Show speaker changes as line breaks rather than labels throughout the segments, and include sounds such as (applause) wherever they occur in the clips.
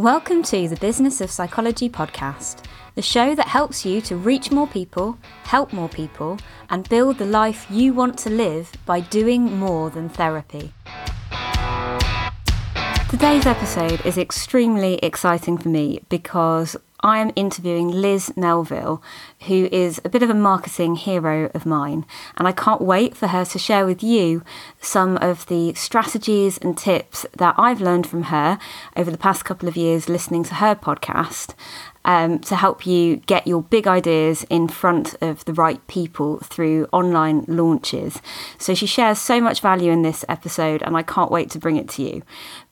Welcome to the Business of Psychology podcast, the show that helps you to reach more people, help more people, and build the life you want to live by doing more than therapy. Today's episode is extremely exciting for me because I am interviewing Liz Melville, who is a bit of a marketing hero of mine, and I can't wait for her to share with you some of the strategies and tips that I've learned from her over the past couple of years listening to her podcast um, to help you get your big ideas in front of the right people through online launches. So she shares so much value in this episode, and I can't wait to bring it to you.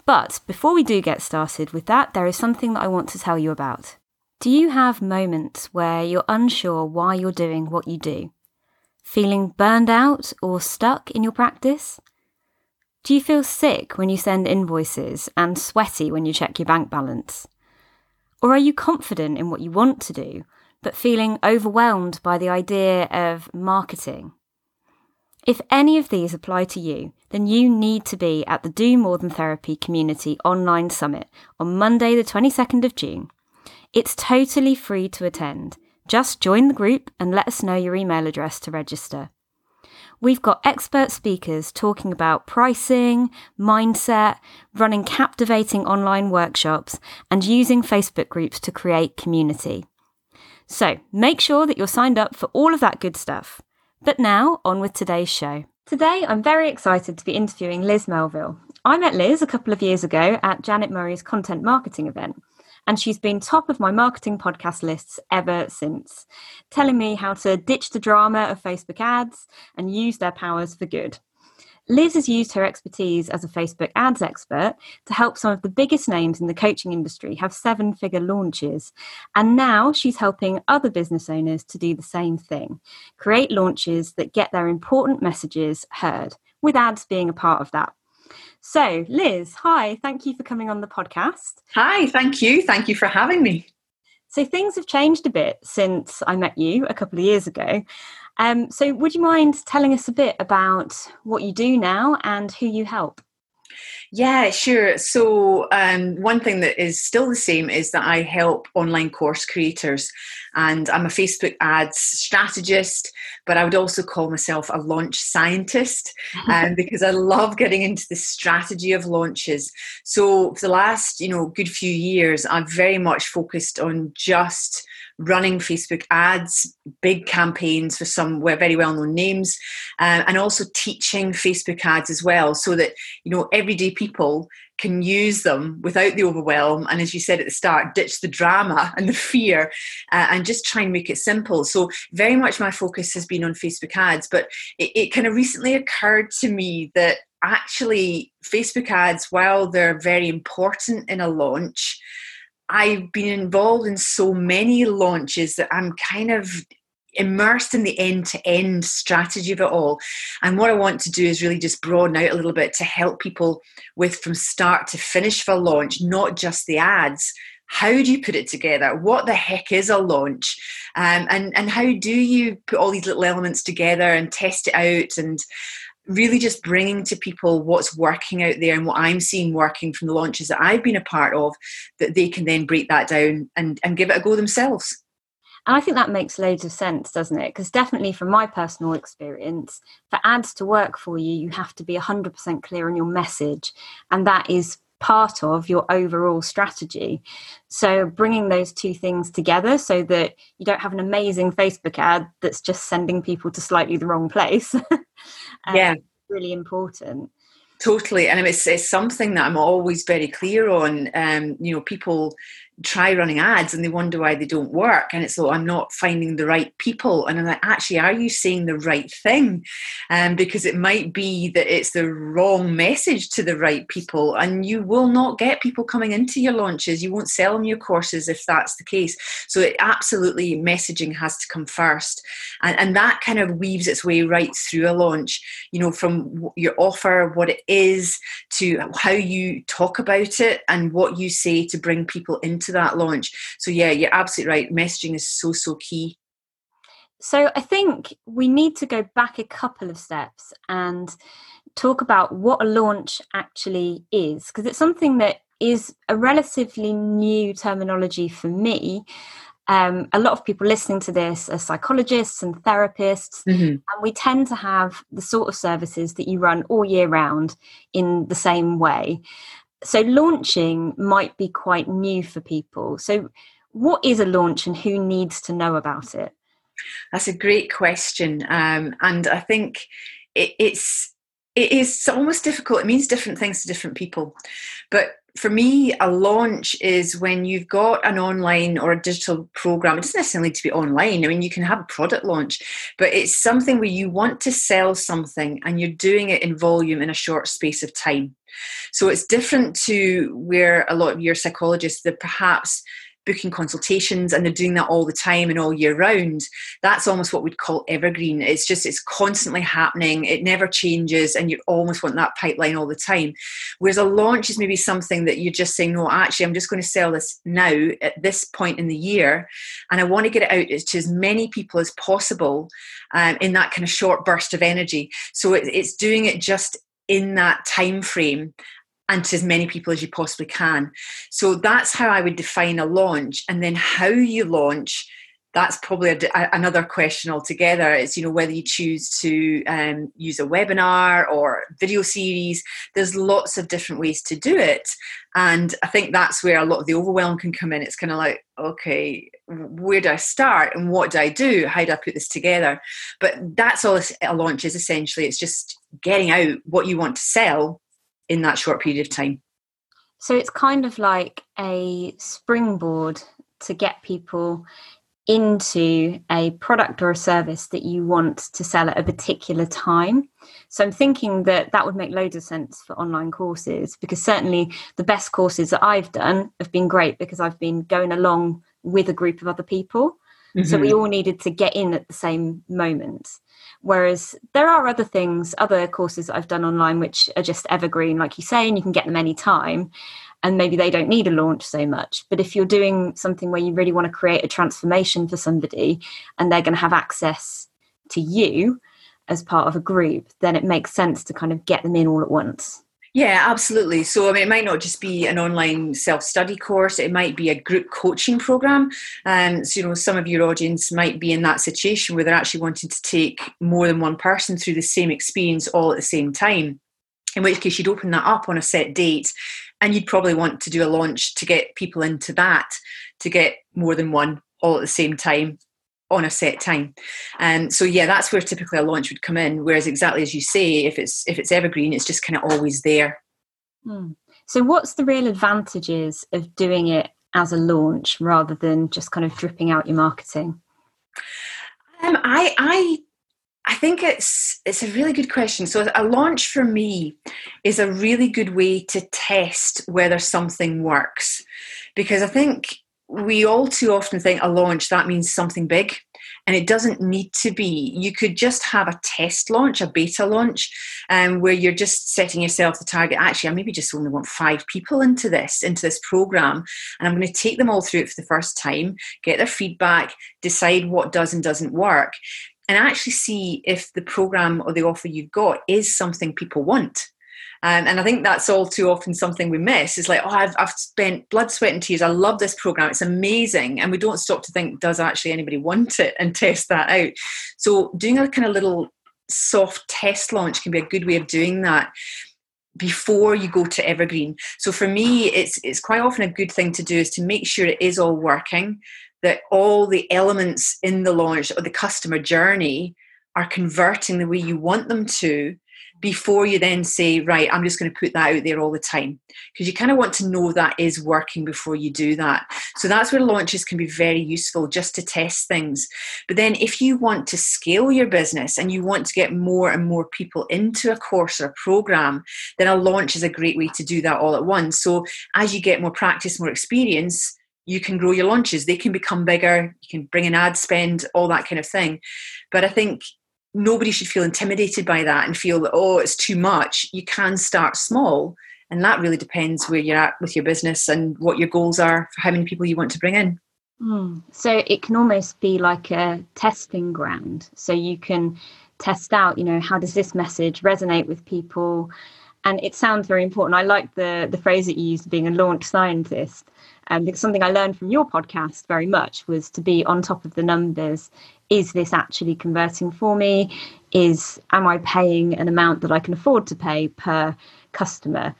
But before we do get started with that, there is something that I want to tell you about. Do you have moments where you're unsure why you're doing what you do? Feeling burned out or stuck in your practice? Do you feel sick when you send invoices and sweaty when you check your bank balance? Or are you confident in what you want to do, but feeling overwhelmed by the idea of marketing? If any of these apply to you, then you need to be at the Do More Than Therapy Community Online Summit on Monday, the 22nd of June. It's totally free to attend. Just join the group and let us know your email address to register. We've got expert speakers talking about pricing, mindset, running captivating online workshops, and using Facebook groups to create community. So make sure that you're signed up for all of that good stuff. But now, on with today's show. Today, I'm very excited to be interviewing Liz Melville. I met Liz a couple of years ago at Janet Murray's content marketing event and she's been top of my marketing podcast lists ever since, telling me how to ditch the drama of Facebook ads and use their powers for good. Liz has used her expertise as a Facebook ads expert to help some of the biggest names in the coaching industry have seven figure launches. And now she's helping other business owners to do the same thing create launches that get their important messages heard, with ads being a part of that. So, Liz, hi, thank you for coming on the podcast.
Hi, thank you. Thank you for having me.
So, things have changed a bit since I met you a couple of years ago. Um, so, would you mind telling us a bit about what you do now and who you help?
Yeah, sure. So, um, one thing that is still the same is that I help online course creators, and I'm a Facebook ads strategist, but I would also call myself a launch scientist (laughs) um, because I love getting into the strategy of launches. So, for the last, you know, good few years, I've very much focused on just running Facebook ads, big campaigns for some very well known names, uh, and also teaching Facebook ads as well, so that you know everyday people can use them without the overwhelm. And as you said at the start, ditch the drama (laughs) and the fear uh, and just try and make it simple. So, very much my focus has been on Facebook ads, but it, it kind of recently occurred to me that actually Facebook ads, while they're very important in a launch, I've been involved in so many launches that I'm kind of immersed in the end to end strategy of it all. And what I want to do is really just broaden out a little bit to help people with from start to finish for launch, not just the ads. How do you put it together? What the heck is a launch? Um, and, and how do you put all these little elements together and test it out? And really just bringing to people what's working out there and what I'm seeing working from the launches that I've been a part of, that they can then break that down and, and give it a go themselves.
And I think that makes loads of sense, doesn't it? Because definitely from my personal experience, for ads to work for you, you have to be 100% clear on your message. And that is part of your overall strategy. So bringing those two things together so that you don't have an amazing Facebook ad that's just sending people to slightly the wrong place. (laughs)
um, yeah.
Really important.
Totally. And it's, it's something that I'm always very clear on. Um, you know, people try running ads and they wonder why they don't work. And it's so i'm not finding the right people. And i'm like actually are you saying the right thing? Um, because it might be that it's the wrong message to the right people and you will not get people coming into your launches. You won't sell them your courses if that's the case. So it absolutely messaging has to come first. And, and that kind of weaves its way right through a launch you know from your offer what it is to how you talk about it and what you say to bring people into to that launch. So yeah, you're absolutely right. Messaging is so so key.
So I think we need to go back a couple of steps and talk about what a launch actually is because it's something that is a relatively new terminology for me. Um, a lot of people listening to this are psychologists and therapists, mm-hmm. and we tend to have the sort of services that you run all year round in the same way. So, launching might be quite new for people. So, what is a launch and who needs to know about it?
That's a great question, um, and I think it, it's it is almost difficult. It means different things to different people, but for me, a launch is when you've got an online or a digital program. It doesn't necessarily need to be online. I mean, you can have a product launch, but it's something where you want to sell something and you're doing it in volume in a short space of time. So it's different to where a lot of your psychologists that perhaps booking consultations and they're doing that all the time and all year round. That's almost what we'd call evergreen. It's just it's constantly happening. It never changes and you almost want that pipeline all the time. Whereas a launch is maybe something that you're just saying no actually i'm just going to sell this now at this point in the year and i want to get it out to as many people as possible um, in that kind of short burst of energy. So it, it's doing it just in that time frame and to as many people as you possibly can. So that's how I would define a launch. And then how you launch, that's probably a, a, another question altogether. It's you know whether you choose to um, use a webinar or video series. There's lots of different ways to do it, and I think that's where a lot of the overwhelm can come in. It's kind of like, okay, where do I start and what do I do? How do I put this together? But that's all a launch is essentially. It's just getting out what you want to sell in that short period of time.
So it's kind of like a springboard to get people into a product or a service that you want to sell at a particular time. So I'm thinking that that would make loads of sense for online courses because certainly the best courses that I've done have been great because I've been going along with a group of other people. Mm-hmm. So we mm-hmm. all needed to get in at the same moment. Whereas there are other things, other courses that I've done online which are just evergreen, like you say, and you can get them anytime. And maybe they don't need a launch so much. But if you're doing something where you really want to create a transformation for somebody and they're going to have access to you as part of a group, then it makes sense to kind of get them in all at once.
Yeah, absolutely. So, I mean, it might not just be an online self study course, it might be a group coaching program. And, so, you know, some of your audience might be in that situation where they're actually wanting to take more than one person through the same experience all at the same time. In which case, you'd open that up on a set date and you'd probably want to do a launch to get people into that to get more than one all at the same time on a set time. Um, so yeah, that's where typically a launch would come in. Whereas exactly as you say, if it's if it's evergreen, it's just kind of always there.
Hmm. So what's the real advantages of doing it as a launch rather than just kind of dripping out your marketing?
Um, I I I think it's it's a really good question. So a launch for me is a really good way to test whether something works, because I think we all too often think a launch that means something big and it doesn't need to be. You could just have a test launch a beta launch um, where you're just setting yourself the target actually i maybe just only want five people into this into this program and i'm going to take them all through it for the first time get their feedback decide what does and doesn't work and actually see if the program or the offer you've got is something people want um, and I think that's all too often something we miss. It's like, oh, I've, I've spent blood, sweat, and tears. I love this program. It's amazing. And we don't stop to think, does actually anybody want it and test that out? So, doing a kind of little soft test launch can be a good way of doing that before you go to evergreen so for me it's it's quite often a good thing to do is to make sure it is all working that all the elements in the launch or the customer journey are converting the way you want them to before you then say, right, I'm just going to put that out there all the time. Because you kind of want to know that is working before you do that. So that's where launches can be very useful just to test things. But then if you want to scale your business and you want to get more and more people into a course or a program, then a launch is a great way to do that all at once. So as you get more practice, more experience, you can grow your launches. They can become bigger. You can bring in ad spend, all that kind of thing. But I think nobody should feel intimidated by that and feel that, oh, it's too much. You can start small. And that really depends where you're at with your business and what your goals are for how many people you want to bring in.
Mm. So it can almost be like a testing ground. So you can test out, you know, how does this message resonate with people? And it sounds very important. I like the the phrase that you used, being a launch scientist. Um, because something I learned from your podcast very much was to be on top of the numbers. Is this actually converting for me? Is am I paying an amount that I can afford to pay per customer?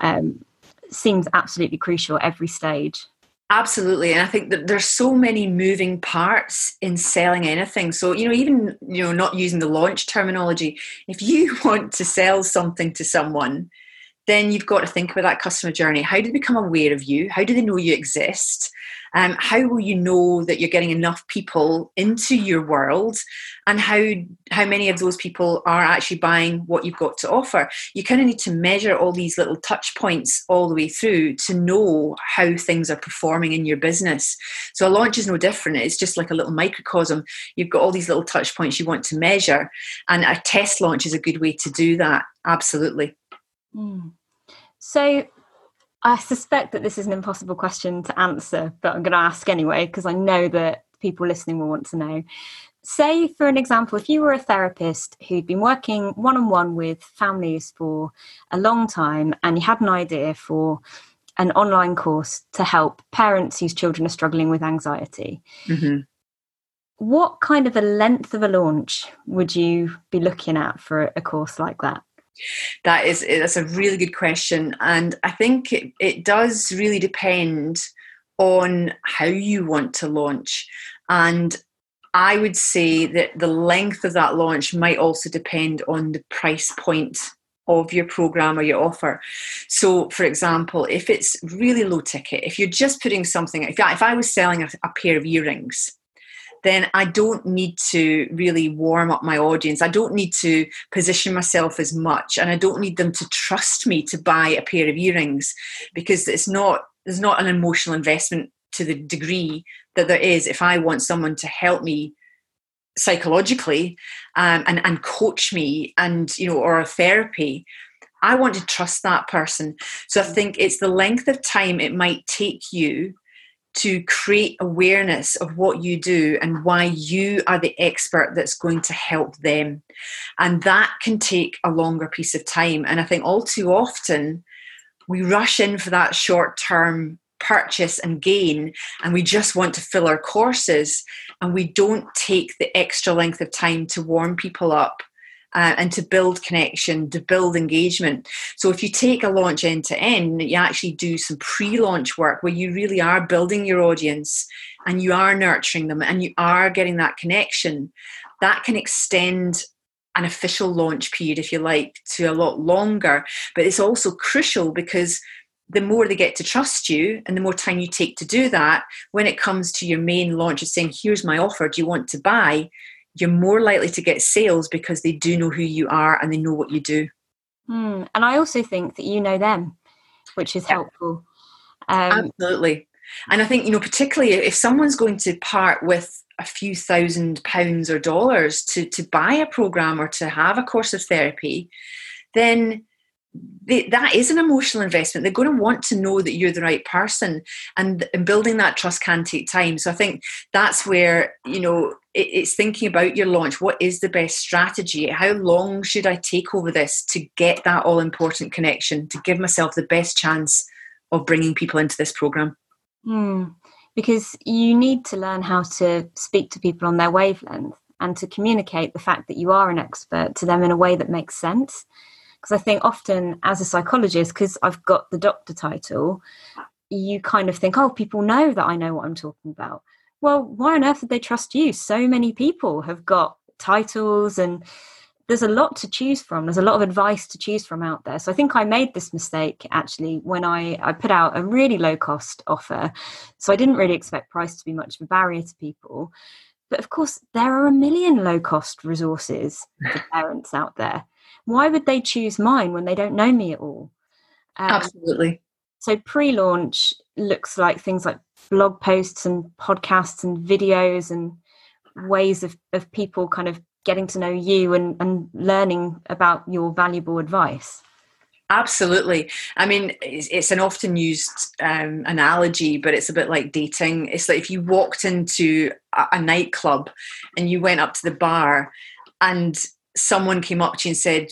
Um, seems absolutely crucial every stage.
Absolutely. And I think that there's so many moving parts in selling anything. So, you know, even, you know, not using the launch terminology, if you (laughs) want to sell something to someone, then you've got to think about that customer journey. How do they become aware of you? How do they know you exist? Um, how will you know that you're getting enough people into your world? And how how many of those people are actually buying what you've got to offer? You kind of need to measure all these little touch points all the way through to know how things are performing in your business. So a launch is no different. It's just like a little microcosm. You've got all these little touch points you want to measure, and a test launch is a good way to do that. Absolutely.
Mm. So I suspect that this is an impossible question to answer, but I'm going to ask anyway because I know that people listening will want to know. Say, for an example, if you were a therapist who'd been working one on one with families for a long time and you had an idea for an online course to help parents whose children are struggling with anxiety. Mm-hmm. What kind of a length of a launch would you be looking at for a course like that?
That is eh, that's a really good question, and I think it, it does really depend on how you want to launch, and I would say that the length of that launch might also depend on the price point of your program or your offer. So, for example, if it's really low ticket, if you're just putting something, if I, if I was selling a, a pair of earrings, then I don't need to really warm up my audience. I don't need to position myself as much, and I don't need them to trust me to buy a pair of earrings because it's not there's not an emotional investment to the degree that there is if I want someone to help me psychologically um, and and coach me and you know or a therapy. I want to trust that person. So I think it's the length of time it might take you to create awareness of what you do and why you are the expert that's going to help them. And that can take a longer piece of time. And I think all too often we rush in for that short term purchase and gain, and we just want to fill our courses, and we don't take the extra length of time to warm people up uh, and to build connection, to build engagement. So if you take a launch end to end, you actually do some pre-launch work where you really are building your audience and you are nurturing them and you are getting that connection. That can extend an official launch period, if you like, to a lot longer. But it's also crucial because the more they get to trust you and the more time you take to do that, when it comes to your main launch of saying, here's my offer, do you want to buy? You're more likely to get sales because they do know who you are and they know what you do.
Mm, and I also think that you know them, which is helpful.
Um, Absolutely. And I think, you know, particularly if someone's going to part with a few thousand pounds or dollars to, to buy a program or to have a course of therapy, then they, that is an emotional investment. They're going to want to know that you're the right person, and, and building that trust can take time. So I think that's where you know it's thinking about your launch. What is the best strategy? How long should I take over this to get that all important connection to give myself the best chance of bringing people into this program?
Mm, because you need to learn how to speak to people on their wavelength and to communicate the fact that you are an expert to them in a way that makes sense because I think often as a psychologist, because I've got the doctor title, you kind of think, oh, people know that I know what I'm talking about. Well, why on earth would they trust you? So many people have got titles and there's a lot to choose from. There's a lot of advice to choose from out there. So I think I made this mistake actually when I, I put out a really low cost offer. So I didn't really expect price to be much of a barrier to people. But of course, there are a million low cost resources for (laughs) parents out there why would they choose mine when they don't know me at all?
Um, Absolutely.
So pre launch looks like things like blog posts and podcasts and videos and ways of, of people kind of getting to know you and, and learning about your valuable advice.
Absolutely. I mean, it's, it's an often used um, analogy, but it's a bit like dating. It's like if you walked into a, a nightclub and you went up to the bar and someone came up to you and said,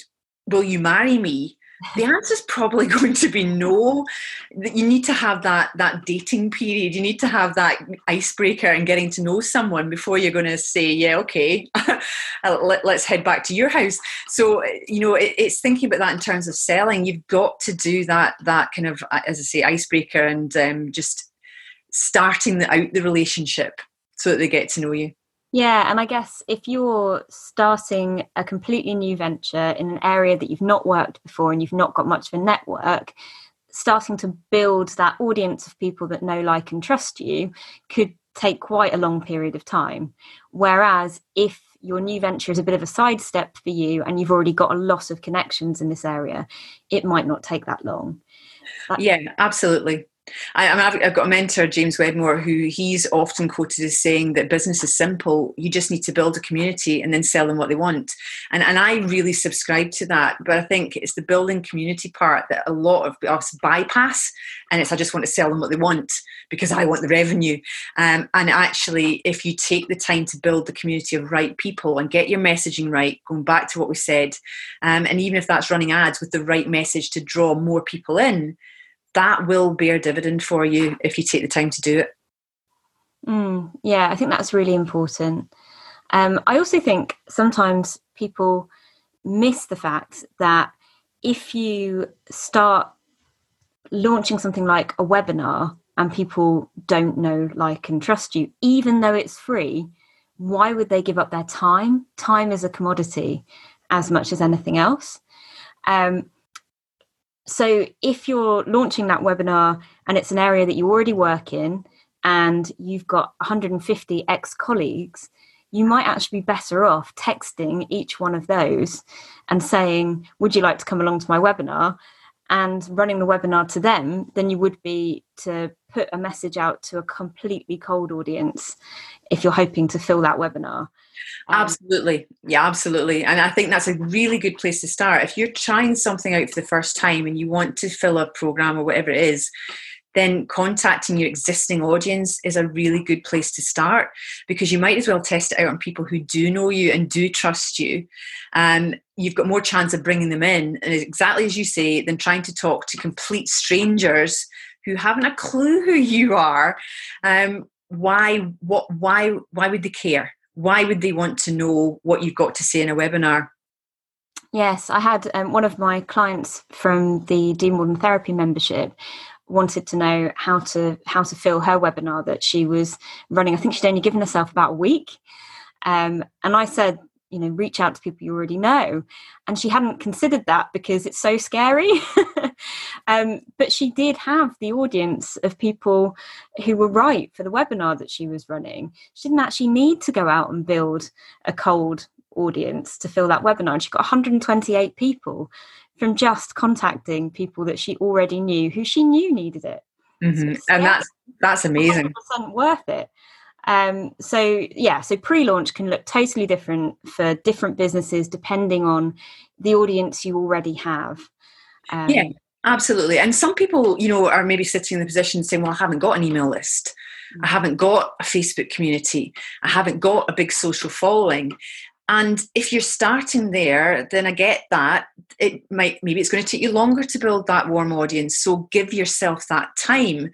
Will you marry me? The answer is probably (laughs) going to be no. You need to have that that dating period. You need to have that icebreaker and getting to know someone before you're going to say, "Yeah, okay, (laughs) Let, us head back to your house." So you know, it, it's thinking about that in terms of selling. You've got to do that that kind of, as I say, icebreaker and um, just starting the, out the relationship so that they get to know you.
Yeah, and I guess if you're starting a completely new venture in an area that you've not worked before and you've not got much of a network, starting to build that audience of people that know, like, and trust you could take quite a long period of time. Whereas if your new venture is a bit of a sidestep for you and you've already got a lot of connections in this area, it might not take that long.
yeah, absolutely. I, I've, got a mentor, James Wedmore, who he's often quoted as saying that business is simple. You just need to build a community and then sell them what they want. And, and I really subscribe to that. But I think it's the building community part that a lot of us bypass. And it's, I just want to sell them what they want because I want the revenue. Um, and actually, if you take the time to build the community of right people and get your messaging right, going back to what we said, um, and even if that's running ads with the right message to draw more people in, that will bear dividend for you if you take the time to do it.
Mm, yeah, I think that's really important. Um, I also think sometimes people miss the fact that if you start launching something like a webinar and people don't know, like, and trust you, even though it's free, why would they give up their time? Time is a commodity as much as anything else. Um, so if you're launching that webinar and it's an area that you already work in and you've got 150 ex colleagues, you might actually be better off texting each one of those and saying, Would you like to come along to my webinar? and running the webinar to them than you would be to put a message out to a completely cold audience if you're hoping to fill that webinar.
Um, absolutely. Yeah, absolutely. And I think that's a really good place to start. If you're trying something out for the first time and you want to fill a program or whatever it is, then contacting your existing audience is a really good place to start because you might as well test it out on people who do know you and do trust you. Um, you've got more chance of bringing them in, and exactly as you say, than trying to talk to complete strangers who haven't a clue who you are. Um, why? What? Why? Why would they care? why would they want to know what you've got to say in a webinar?
Yes, I had um, one of my clients from the More Than Therapy membership wanted to know how to how to fill her webinar that she was running. I think she'd only given herself about a week, um, and I said, you know, reach out to people you already know, and she hadn't considered that because it's so scary. (laughs) Um, but she did have the audience of people who were right for the webinar that she was running. She didn't actually need to go out and build a cold audience to fill that webinar. And she got 128 people from just contacting people that she already knew who she knew needed it.
Mm-hmm. So and that's that's amazing.
worth it. Um, so yeah, so pre-launch can look totally different for different businesses depending on the audience you already have.
Um, yeah, Absolutely. And some people, you know, are maybe sitting in the position saying, well, I haven't got an email list. I haven't got a Facebook community. I haven't got a big social following. And if you're starting there, then I get that. It might maybe it's going to take you longer to build that warm audience. So give yourself that time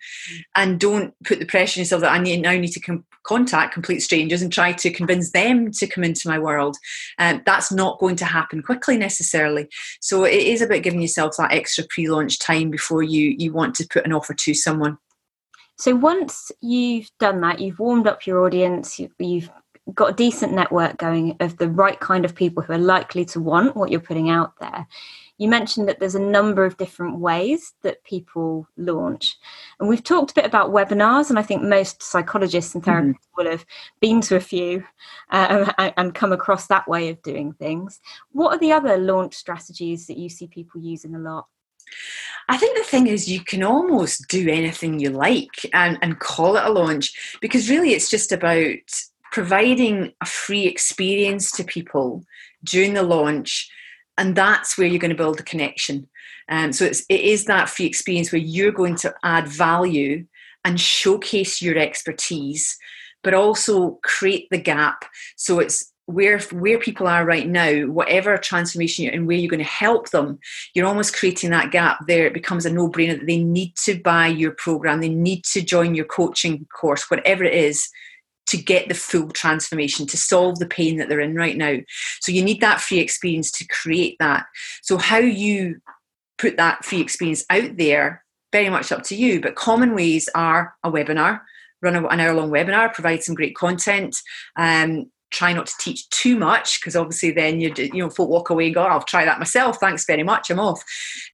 and don't put the pressure on yourself that I need, now need to com- contact complete strangers and try to convince them to come into my world. Um, that's not going to happen quickly necessarily. So it is about giving yourself that extra pre-launch time before you you want to put an offer to someone.
So once you've done that, you've warmed up your audience, you've got a decent network going of the right kind of people who are likely to want what you're putting out there. You mentioned that there's a number of different ways that people launch. And we've talked a bit about webinars, and I think most psychologists and therapists mm-hmm. will have been to a few uh, and come across that way of doing things. What are the other launch strategies that you see people using a lot?
I think the thing is, you can almost do anything you like and, and call it a launch because really it's just about providing a free experience to people during the launch and that's where you're going to build the connection um, so it's, it is that free experience where you're going to add value and showcase your expertise but also create the gap so it's where where people are right now, whatever transformation and where you're going to help them, you're almost creating that gap there. It becomes a no-brainer that they need to buy your program, they need to join your coaching course, whatever it is, to get the full transformation, to solve the pain that they're in right now. So you need that free experience to create that. So how you put that free experience out there, very much up to you. But common ways are a webinar, run an hour long webinar, provide some great content. Um, try not to teach too much because obviously then you you know folk walk away and go oh, I'll try that myself thanks very much I'm off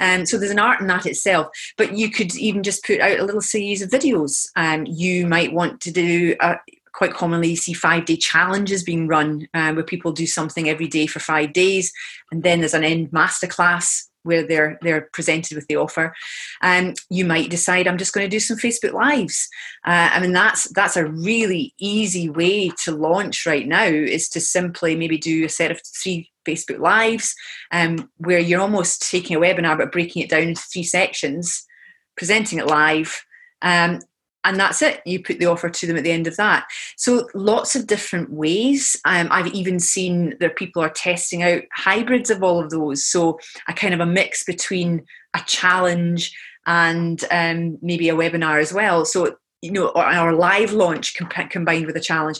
and um, so there's an art in that itself but you could even just put out a little series of videos um, you might want to do a, quite commonly you see five day challenges being run uh, where people do something every day for five days and then there's an end masterclass where they're they're presented with the offer. And um, you might decide I'm just going to do some Facebook lives. Uh, I mean that's that's a really easy way to launch right now is to simply maybe do a set of three Facebook lives um, where you're almost taking a webinar but breaking it down into three sections, presenting it live. Um, and that's it. You put the offer to them at the end of that. So lots of different ways. Um, I've even seen that people are testing out hybrids of all of those. So a kind of a mix between a challenge and um, maybe a webinar as well. So you know, or our live launch comp- combined with a challenge.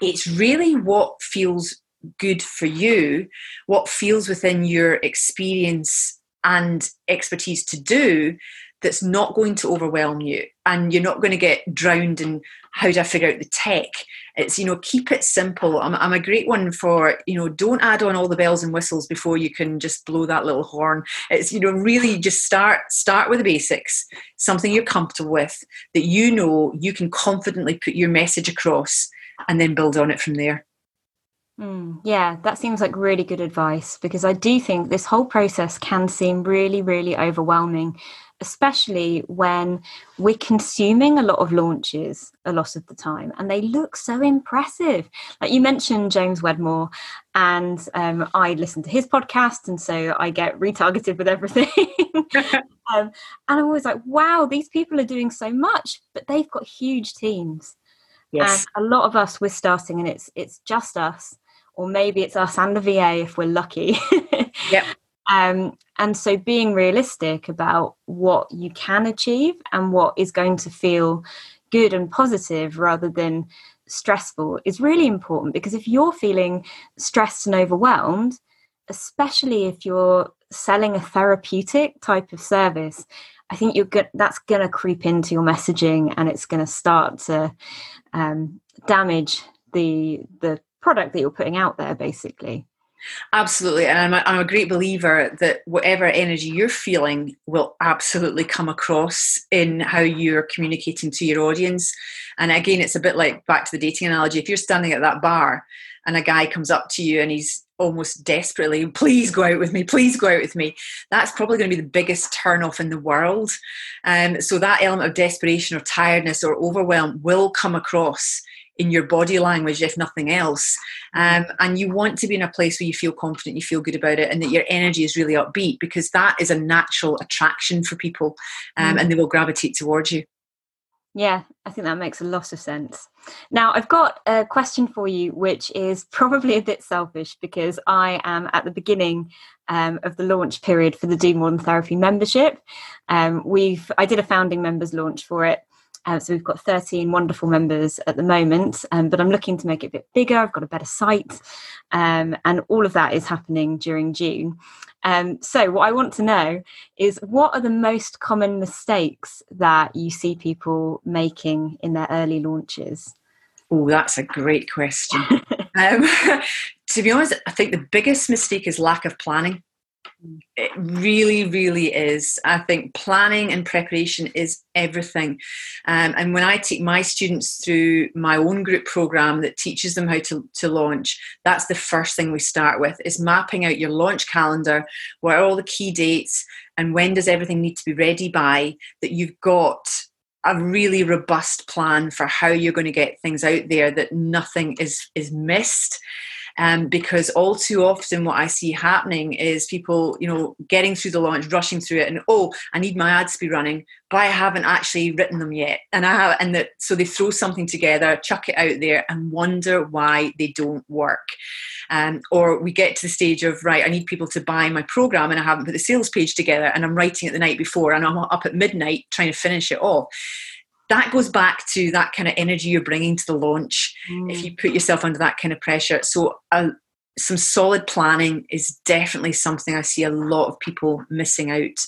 It's really what feels good for you, what feels within your experience and expertise to do that's not going to overwhelm you and you're not going to get drowned in how do I figure out the tech. It's, you know, keep it simple. I'm, I'm a great one for, you know, don't add on all the bells and whistles before you can just blow that little horn. It's, you know, really just start, start with the basics, something you're comfortable with that you know you can confidently put your message across and then build on it from there.
Mm, yeah, that seems like really good advice because I do think this whole process can seem really, really overwhelming especially when we're consuming a lot of launches a lot of the time and they look so impressive. Like you mentioned James Wedmore, and um, I listen to his podcast, and so I get retargeted with everything. (laughs) um, and I'm always like, wow, these people are doing so much, but they've got huge teams. Yes. And a lot of us, we're starting, and it's it's just us, or maybe it's us and the VA if we're lucky. (laughs)
yep.
Um, and so being realistic about what you can achieve and what is going to feel good and positive rather than stressful is really important because if you're feeling stressed and overwhelmed, especially if you're selling a therapeutic type of service, I think you're. That's going to creep into your messaging, and it's going to start to um, damage the the product that you're putting out there, basically.
Absolutely. And I'm a, I'm a great believer that whatever energy you're feeling will absolutely come across in how you're communicating to your audience. And again, it's a bit like back to the dating analogy. If you're standing at that bar and a guy comes up to you and he's almost desperately, please go out with me, please go out with me, that's probably going to be the biggest turn off in the world. Um, so that element of desperation or tiredness or overwhelm will come across in your body language, if nothing else. Um, and you want to be in a place where you feel confident, you feel good about it, and that your energy is really upbeat because that is a natural attraction for people um, mm. and they will gravitate towards you.
Yeah, I think that makes a lot of sense. Now, I've got a question for you, which is (laughs) probably a bit selfish because I am at the beginning um, of the launch period for the Do More Than Therapy membership. Um, we've I did a founding members launch for it uh, so we've got 13 wonderful members at the moment, um, but I'm looking to make it a bit bigger. I've got a better site, um, and all of that is happening during June. Um, so, what I want to know is what are the most common mistakes that you see people making in their early launches?
Oh, that's a great question. (laughs) Um, (laughs) to be honest, I think the biggest mistake is lack of planning. It really, really is. I think planning and preparation is everything. Um, and when I take my students through my own group program that teaches them how to, to launch, that's the first thing we start with is mapping out your launch calendar, what are all the key dates, and when does everything need to be ready by, that you've got a really robust plan for how you're going to get things out there that nothing is is missed Um, because all too often, what I see happening is people, you know, getting through the launch, rushing through it, and oh, I need my ads to be running, but I haven't actually written them yet. And I have, and that so they throw something together, chuck it out there, and wonder why they don't work. Um, or we get to the stage of right, I need people to buy my program, and I haven't put the sales page together, and I'm writing it the night before, and I'm up at midnight trying to finish it off that goes back to that kind of energy you're bringing to the launch. Mm. if you put yourself under that kind of pressure. So uh, some solid planning is definitely something i see a lot of people missing out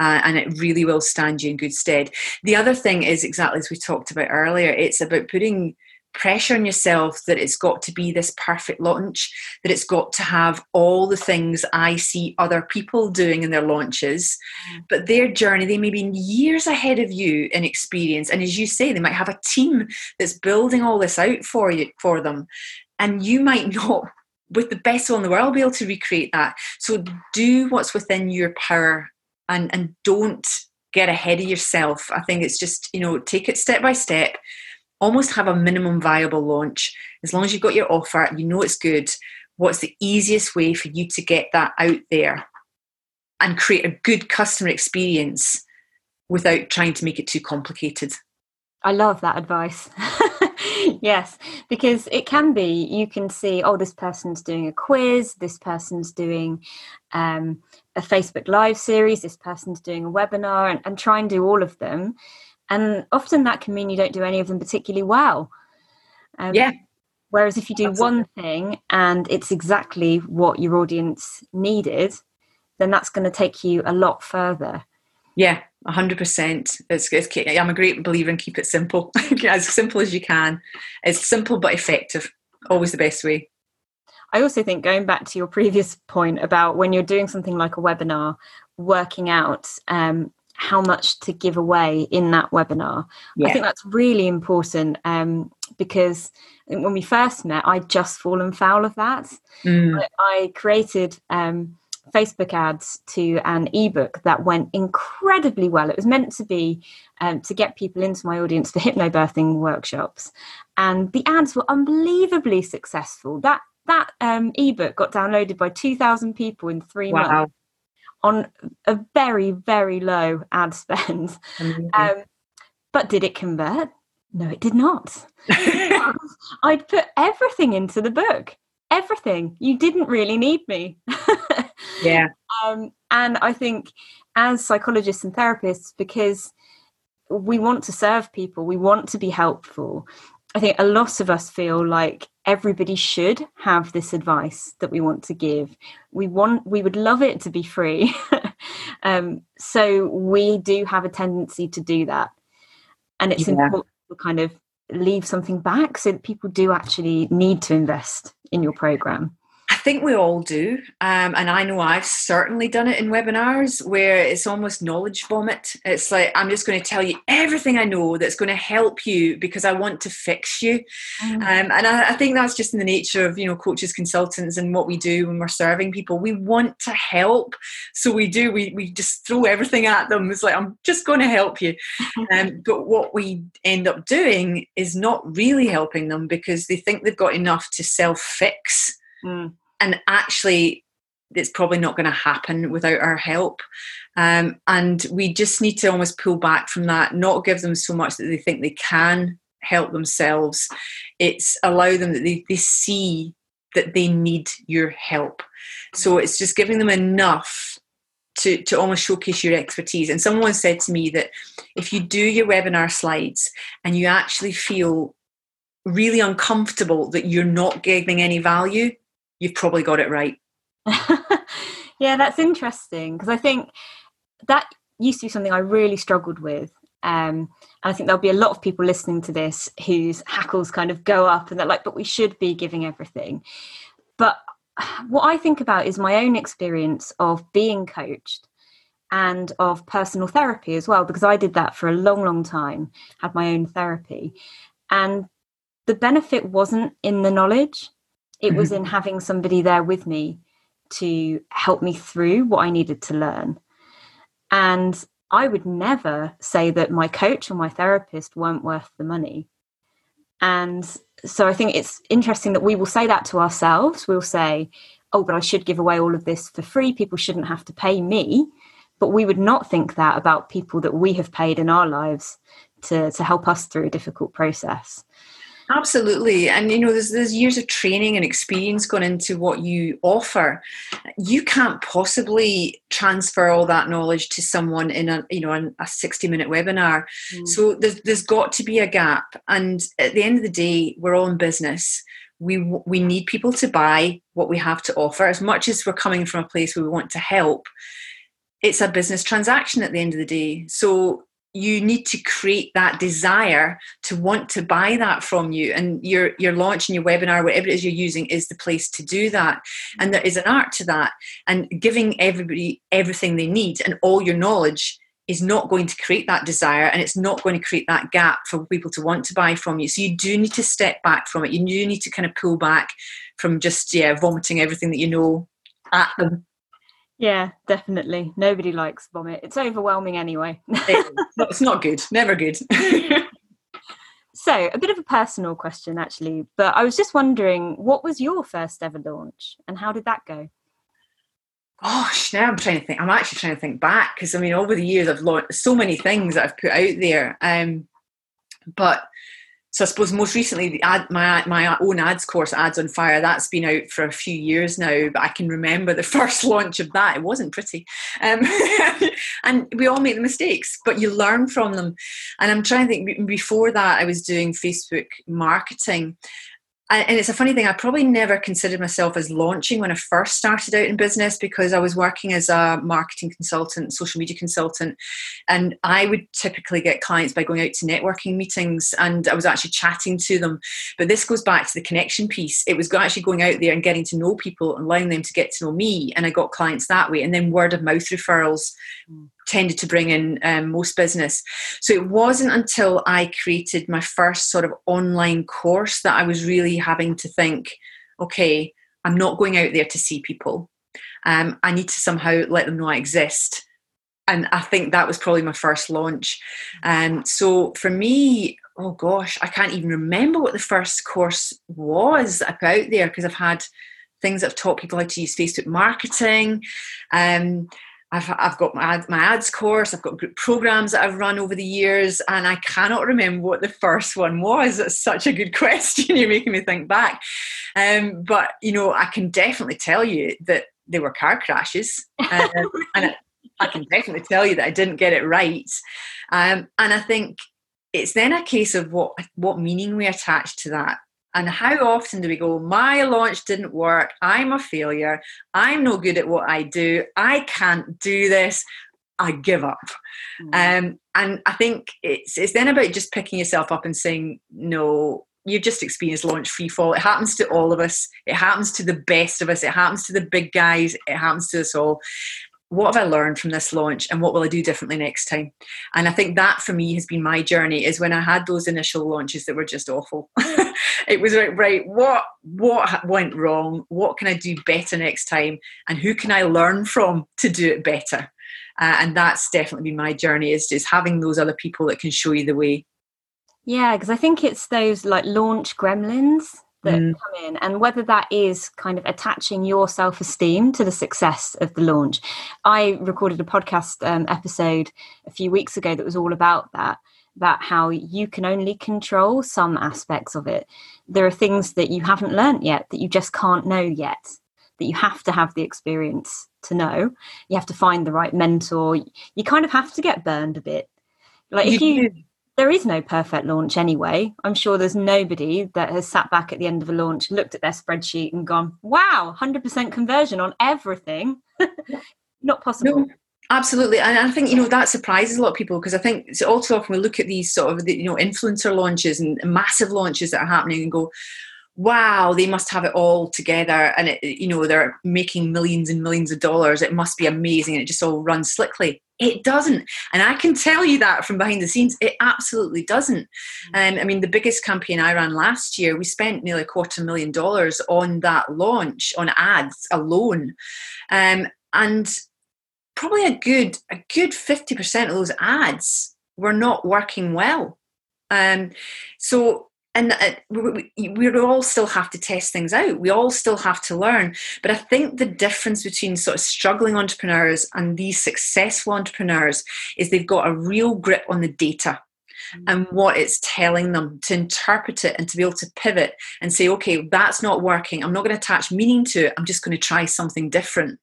uh, and it really will stand you in good stead. The other thing is exactly as we talked about earlier it's about putting pressure on yourself that it's got to be this perfect launch, that it's got to have all the things I see other people doing in their launches. Mm. But their journey, they may be years ahead of you in experience. And as you say, they might have a team that's building all this out for you for them. And you might (laughs) not, with the best will in the world, be able to recreate that. So do what's within your power and, and don't get ahead of yourself. I think it's just, you know, take it step by step almost have a minimum viable launch. As long as you've got your offer, you know it's good. What's the easiest way for you to get that out there and create a good customer experience without trying to make it too complicated?
I love that advice. (laughs) yes, because it can be, you can see, oh, this person's doing a quiz, this person's doing um, a Facebook Live series, this person's doing a webinar, and, and try and do all of them and often that can mean you don't do any of them particularly well.
Um, yeah.
whereas if you do Absolutely. one thing and it's exactly what your audience needed then that's going to take you a lot further.
Yeah 100% it's, it's, i'm a great believer in keep it simple. (laughs) As simple as you can. It's simple but effective. Always the best way.
I also think going back to your previous point about when you're doing something like a webinar, working out um, how much to give away in that webinar. Yeah. I think that's really important um, because when we first met, I'd just fallen foul of that. Mm. I, created um, Facebook ads to an ebook that went incredibly well. It was meant to be um, to get people into my audience for hypnobirthing workshops, and the ads were unbelievably successful. That that um, ebook got downloaded by 2,000 people in three wow. months on a very, very low ad spend. Um, but did it convert? No, it did not. (laughs) I'd put everything into the book. Everything. You didn't really need me. (laughs)
yeah.
Um, and I think as psychologists and therapists, because we want to serve people, we want to be helpful. I think a lot of us feel like everybody should have this advice that we want to give. We want, we would love it to be free. (laughs) um, so we do have a tendency to do that. And it's yeah. important to kind of leave something back so that people do actually need to invest in your program
think we all do. Um, and I know I've certainly done it in webinars where it's almost knowledge vomit. It's like, I'm just going to tell you everything I know that's going to help you because I want to fix you. Mm. Um, and I, I, think that's just in the nature of, you know, coaches, consultants, and what we do when we're serving people. We want to help. So we do, we, we just throw everything at them. It's like, I'm just going to help you. (laughs) um, but what we end up doing is not really helping them because they think they've got enough to self fix. Mm and actually it's probably not going to happen without our help. Um, and we just need to almost pull back from that, not give them so much that they think they can help themselves. It's allow them that they, they see that they need your help. So it's just giving them enough to, to almost showcase your expertise. And someone said to me that if you do your webinar slides and you actually feel really uncomfortable that you're not giving any value, you've probably got it right. (laughs)
yeah, that's interesting because I think that used to be something I really struggled with. Um, and I think there'll be a lot of people listening to this whose hackles kind of go up and they're like, but we should be giving everything. But what I think about is my own experience of being coached and of personal therapy as well, because I did that for a long, long time, had my own therapy. And the benefit wasn't in the knowledge, it was mm-hmm. in having somebody there with me to help me through what I needed to learn. And I would never say that my coach or my therapist weren't worth the money. And so I think it's interesting that we will say that to ourselves. We'll say, oh, but I should give away all of this for free. People shouldn't have to pay me. But we would not think that about people that we have paid in our lives to, to help us through a difficult process.
Absolutely. And you know, there's there's years of training and experience gone into what you offer. You can't possibly transfer all that knowledge to someone in a you know a 60 minute webinar. Mm. So there's there's got to be a gap. And at the end of the day, we're all in business. We we need people to buy what we have to offer. As much as we're coming from a place where we want to help, it's a business transaction at the end of the day. So you need to create that desire to want to buy that from you. And your your launch and your webinar whatever it is you're using is the place to do that. And there is an art to that. And giving everybody everything they need and all your knowledge is not going to create that desire and it's not going to create that gap for people to want to buy from you. So you do need to step back from it. You do need to kind of pull back from just yeah vomiting everything that you know at them
yeah, definitely. Nobody likes vomit. It's overwhelming anyway. (laughs)
it's not good. Never good. (laughs)
so, a bit of a personal question, actually, but I was just wondering what was your first ever launch and how did that go?
Gosh, now I'm trying to think. I'm actually trying to think back because I mean, over the years, I've launched so many things that I've put out there. Um, but so I suppose most recently the ad, my my own ads course, Ads on Fire, that's been out for a few years now. But I can remember the (laughs) first launch of that; it wasn't pretty, um, (laughs) and we all make the mistakes, but you learn from them. And I'm trying to think. Before that, I was doing Facebook marketing, and it's a funny thing i probably never considered myself as launching when i first started out in business because i was working as a marketing consultant social media consultant and i would typically get clients by going out to networking meetings and i was actually chatting to them. But this goes back to the connection piece. It was actually going out there and getting to know people and allowing them to get to know me and i got clients that way and then word of mouth referrals mm tended to bring in um, most business. So it wasn't until I created my first sort of online course that I was really having to think, okay, I'm not going out there to see people. Um, I need to somehow let them know I exist. And I think that was probably my first launch. Um, so for me, oh gosh, I can't even remember what the first course was that I put out there because I've had things that have taught people how to use Facebook marketing. Um, I've, I've got my, ad, my ads course, I've got group programs that I've run over the years, and I cannot remember what the first one was. That's such a good (laughs) question. You're making me think back. Um, but, you know, I can definitely tell you that they were car crashes. Um, (laughs) and I, I, can definitely tell you that I didn't get it right. Um, and I think it's then a case of what, what meaning we attach to that. And how often do we go, my launch didn't work, I'm a failure, I'm no good at what I do, I can't do this, I give up. Mm. Um, and I think it's it's then about just picking yourself up and saying, no, you've just experienced launch free fall. It happens to all of us. It happens to the best of us. It happens to the big guys. It happens to us all what have I learned from this launch and what will I do differently next time? And I think that for me has been my journey is when I had those initial launches that were just awful. (laughs) it was like, right, what what went wrong? What can I do better next time? And who can I learn from to do it better? Uh, and that's definitely been my journey is just having those other people that can show you the way.
Yeah, because I think it's those like launch gremlins that mm. come in and whether that is kind of attaching your self-esteem to the success of the launch. I recorded a podcast um, episode a few weeks ago that was all about that about how you can only control some aspects of it. There are things that you haven't learned yet that you just can't know yet that you have to have the experience to know. You have to find the right mentor. You kind of have to get burned a bit. Like if you there is no perfect launch anyway. I'm sure there's nobody that has sat back at the end of a launch, looked at their spreadsheet, and gone, wow, 100% conversion on everything. (laughs) Not possible. No,
absolutely. And I think, you know, that surprises a lot of people because I think also often we look at these sort of, you know, influencer launches and massive launches that are happening and go, wow, they must have it all together and, it, you know, they're making millions and millions of dollars. It must be amazing. And it just all runs slickly. It doesn't. And I can tell you that from behind the scenes, it absolutely doesn't. Um, I mean, the biggest campaign I ran last year, we spent nearly a quarter million dollars on that launch, on ads alone. Um, and probably a good a good 50% of those ads were not working well. Um, so and uh, we, we all still have to test things out. We all still have to learn. But I think the difference between sort of struggling entrepreneurs and these successful entrepreneurs is they've got a real grip on the data and what it's telling them to interpret it and to be able to pivot and say, okay, that's not working. I'm not going to attach meaning to it. I'm just going to try something different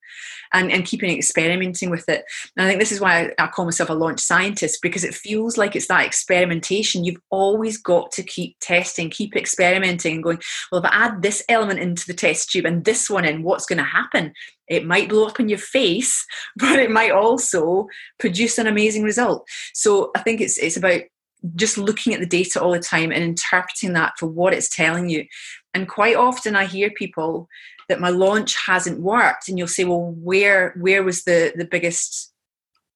and, and keeping experimenting with it. And I think this is why I, I call myself a launch scientist because it feels like it's that experimentation. You've always got to keep testing, keep experimenting and going, well, if I add this element into the test tube and this one in, what's going to happen? It might blow up in your face, (laughs) but it might also produce an amazing result. So I think it's it's about just looking at the data all the time and interpreting that for what it's telling you. And quite often I hear people that my launch hasn't worked and you'll say, well, where where was the, the biggest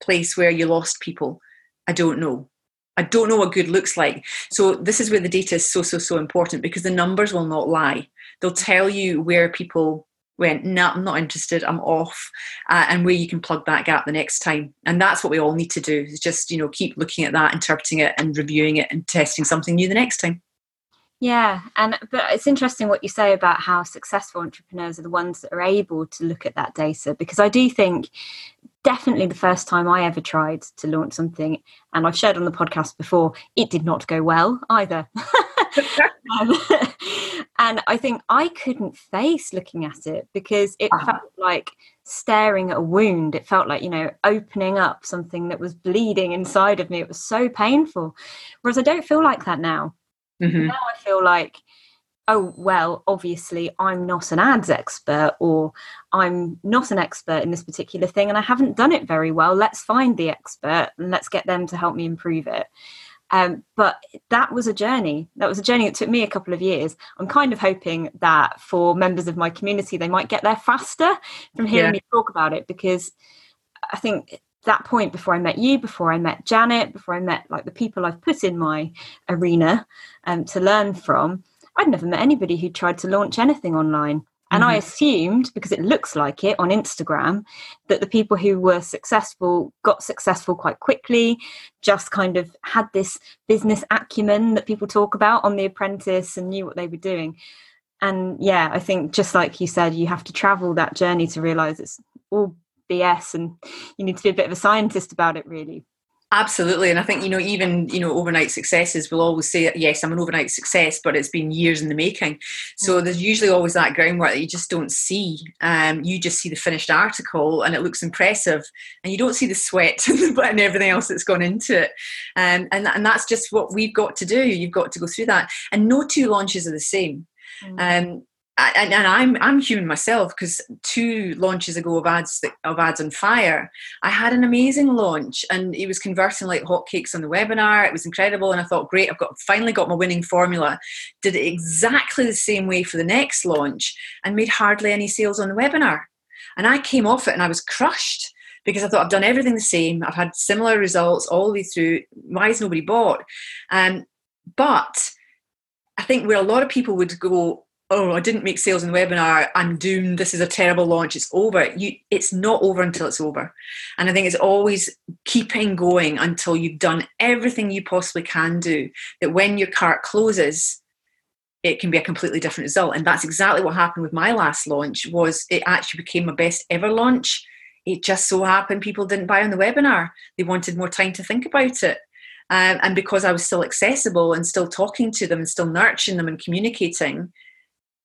place where you lost people? I don't know. I don't know what good looks like. So this is where the data is so, so, so important because the numbers will not lie. They'll tell you where people went, no, nah, I'm not interested, I'm off, uh, and where you can plug that gap the next time. And that's what we all need to do is just, you know, keep looking at that, interpreting it and reviewing it and testing something new the next time.
Yeah, and but it's interesting what you say about how successful entrepreneurs are the ones that are able to look at that data because I do think definitely the first time I ever tried to launch something, and I've shared on the podcast before, it did not go well either. (laughs) (laughs) um, and I think I couldn't face looking at it because it uh-huh. felt like staring at a wound. It felt like, you know, opening up something that was bleeding inside of me. It was so painful. Whereas I don't feel like that now. Mm-hmm. Now I feel like, oh, well, obviously I'm not an ads expert or I'm not an expert in this particular thing and I haven't done it very well. Let's find the expert and let's get them to help me improve it. Um, but that was a journey. That was a journey that took me a couple of years. I'm kind of hoping that for members of my community, they might get there faster from hearing yeah. me talk about it because I think that point before I met you, before I met Janet, before I met like the people I've put in my arena um, to learn from, I'd never met anybody who tried to launch anything online. And mm-hmm. I assumed, because it looks like it on Instagram, that the people who were successful got successful quite quickly, just kind of had this business acumen that people talk about on The Apprentice and knew what they were doing. And yeah, I think just like you said, you have to travel that journey to realize it's all BS and you need to be a bit of a scientist about it, really.
Absolutely, and I think you know even you know overnight successes will always say yes, I'm an overnight success, but it's been years in the making. So mm. there's usually always that groundwork that you just don't see. Um, you just see the finished article and it looks impressive, and you don't see the sweat (laughs) and everything else that's gone into it. Um, and and that's just what we've got to do. You've got to go through that, and no two launches are the same. Mm. Um, and, and I'm I'm human myself because two launches ago of ads of ads on fire, I had an amazing launch and it was converting like hotcakes on the webinar. It was incredible, and I thought, great, I've got finally got my winning formula. Did it exactly the same way for the next launch and made hardly any sales on the webinar. And I came off it and I was crushed because I thought I've done everything the same. I've had similar results all the way through. Why has nobody bought? Um, but I think where a lot of people would go, oh, I didn't make sales in the webinar, I'm doomed, this is a terrible launch, it's over. You it's not over until it's over. And I think it's always keeping going until you've done everything you possibly can do. That when your cart closes, it can be a completely different result. And that's exactly what happened with my last launch, was it actually became my best ever launch. It just so happened people didn't buy on the webinar. They wanted more time to think about it. Um, and because I was still accessible and still talking to them and still nurturing them and communicating,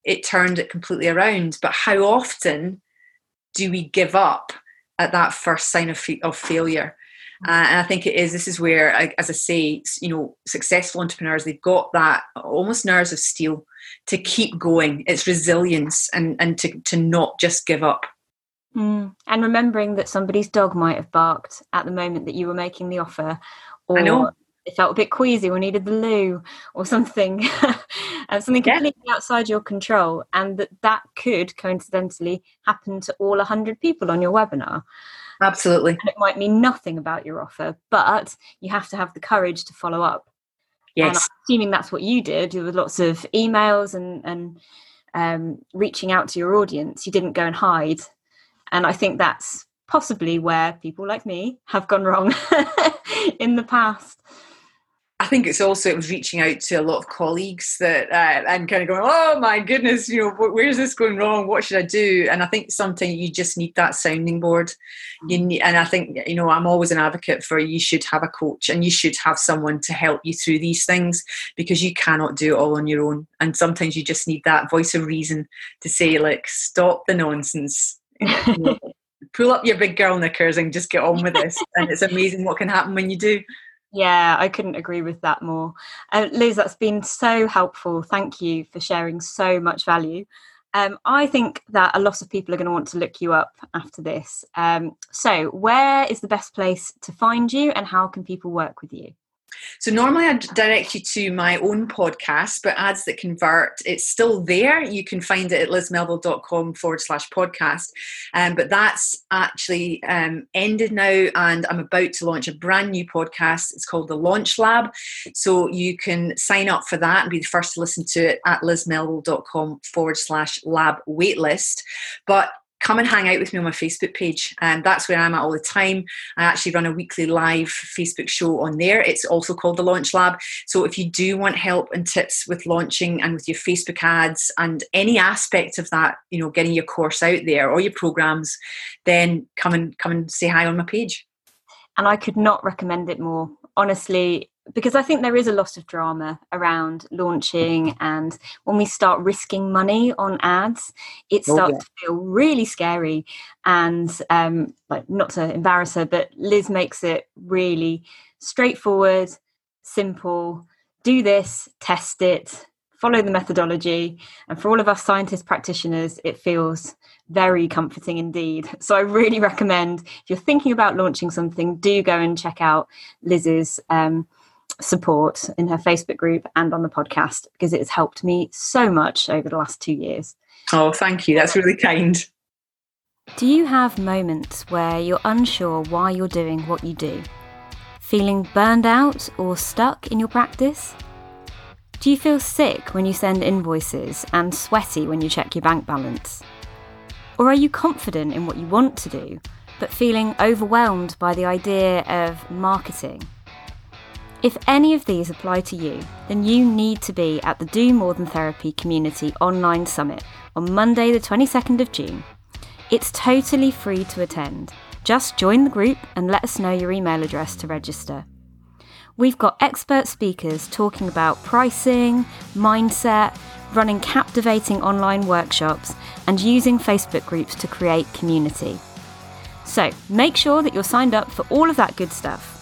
it turned it completely around. But how often do we give up at that first sign of, of failure? Uh, and I think it is. This is where, as I say, you know, successful entrepreneurs they've got that almost nerves of steel to keep going. It's resilience and and to to not just give up.
Mm. And remembering that somebody's dog might have barked at the moment that you were making the offer, or it felt a bit queasy or needed the loo or something. And (laughs) something completely yeah. outside your control and that that could coincidentally happen to all 100 people on your webinar.
Absolutely.
And it might mean nothing about your offer but you have to have the courage to follow up.
Yes. and
assuming that's what you did with lots of emails and and um, reaching out to your audience. You didn't go and hide. And i think that's possibly where people like me have gone wrong (laughs) in the past
I think it's also it was reaching out to a lot of colleagues that uh, and kind of going, oh my goodness, you know, where's this going wrong? What should I do? And I think sometimes you just need that sounding board. You mm. need, and I think you know, I'm always an advocate for you should have a coach and you should have someone to help you through these things because you cannot do it all on your own. And sometimes you just need that voice of reason to say, like, stop the nonsense. (laughs) pull up your big girl knickers and just get on with this. and it's amazing what can happen when you do.
Yeah, I couldn't agree with that more. Uh, Liz, that's been so helpful. Thank you for sharing so much value. Um, I think that a lot of people are going to want to look you up after this. Um, so, where is the best place to find you and how can people work with you?
So normally I'd direct you to my own podcast, but ads that convert, it's still there. You can find it at lizmelville.com forward slash podcast. Um, but that's actually um, ended now, and I'm about to launch a brand new podcast. It's called The Launch Lab. So you can sign up for that and be the first to listen to it at lizmelville.com forward slash lab waitlist. But come and hang out with me on my Facebook page. And that's where I'm at all the time. I actually run a weekly live Facebook show on there. It's also called the Launch Lab. So if you do want help and tips with launching and with your Facebook ads and any aspect of that, you know, getting your course out there or your programs, then come and come and say hi on my page.
And I could not recommend it more. Honestly, because I think there is a lot of drama around launching, and when we start risking money on ads, it oh, starts oh, yeah. to feel really scary. And um, like, not to embarrass her, but Liz makes it really straightforward, simple. Do this, test it, follow the methodology. And for all of us scientist practitioners, it feels very comforting indeed. (laughs) So I really recommend if you're thinking about launching something, do go and check out Liz's um, support in her Facebook group and on the podcast because it has helped me so much over the last two years.
Oh, thank you. That's really kind.
Do you have moments where you're unsure why you're doing what you do? Feeling burned out or stuck in your practice? Do you feel sick when you send invoices and sweaty when you check your bank balance? Or are you confident in what you want to do, but feeling overwhelmed by the idea of marketing if any of these apply to you, then you need to be at the Do More Than Therapy Community Online Summit on Monday, the 22nd of June. It's totally free to attend. Just join the group and let us know your email address to register. We've got expert speakers talking about pricing, mindset, running captivating online workshops, and using Facebook groups to create community. So make sure that you're signed up for all of that good stuff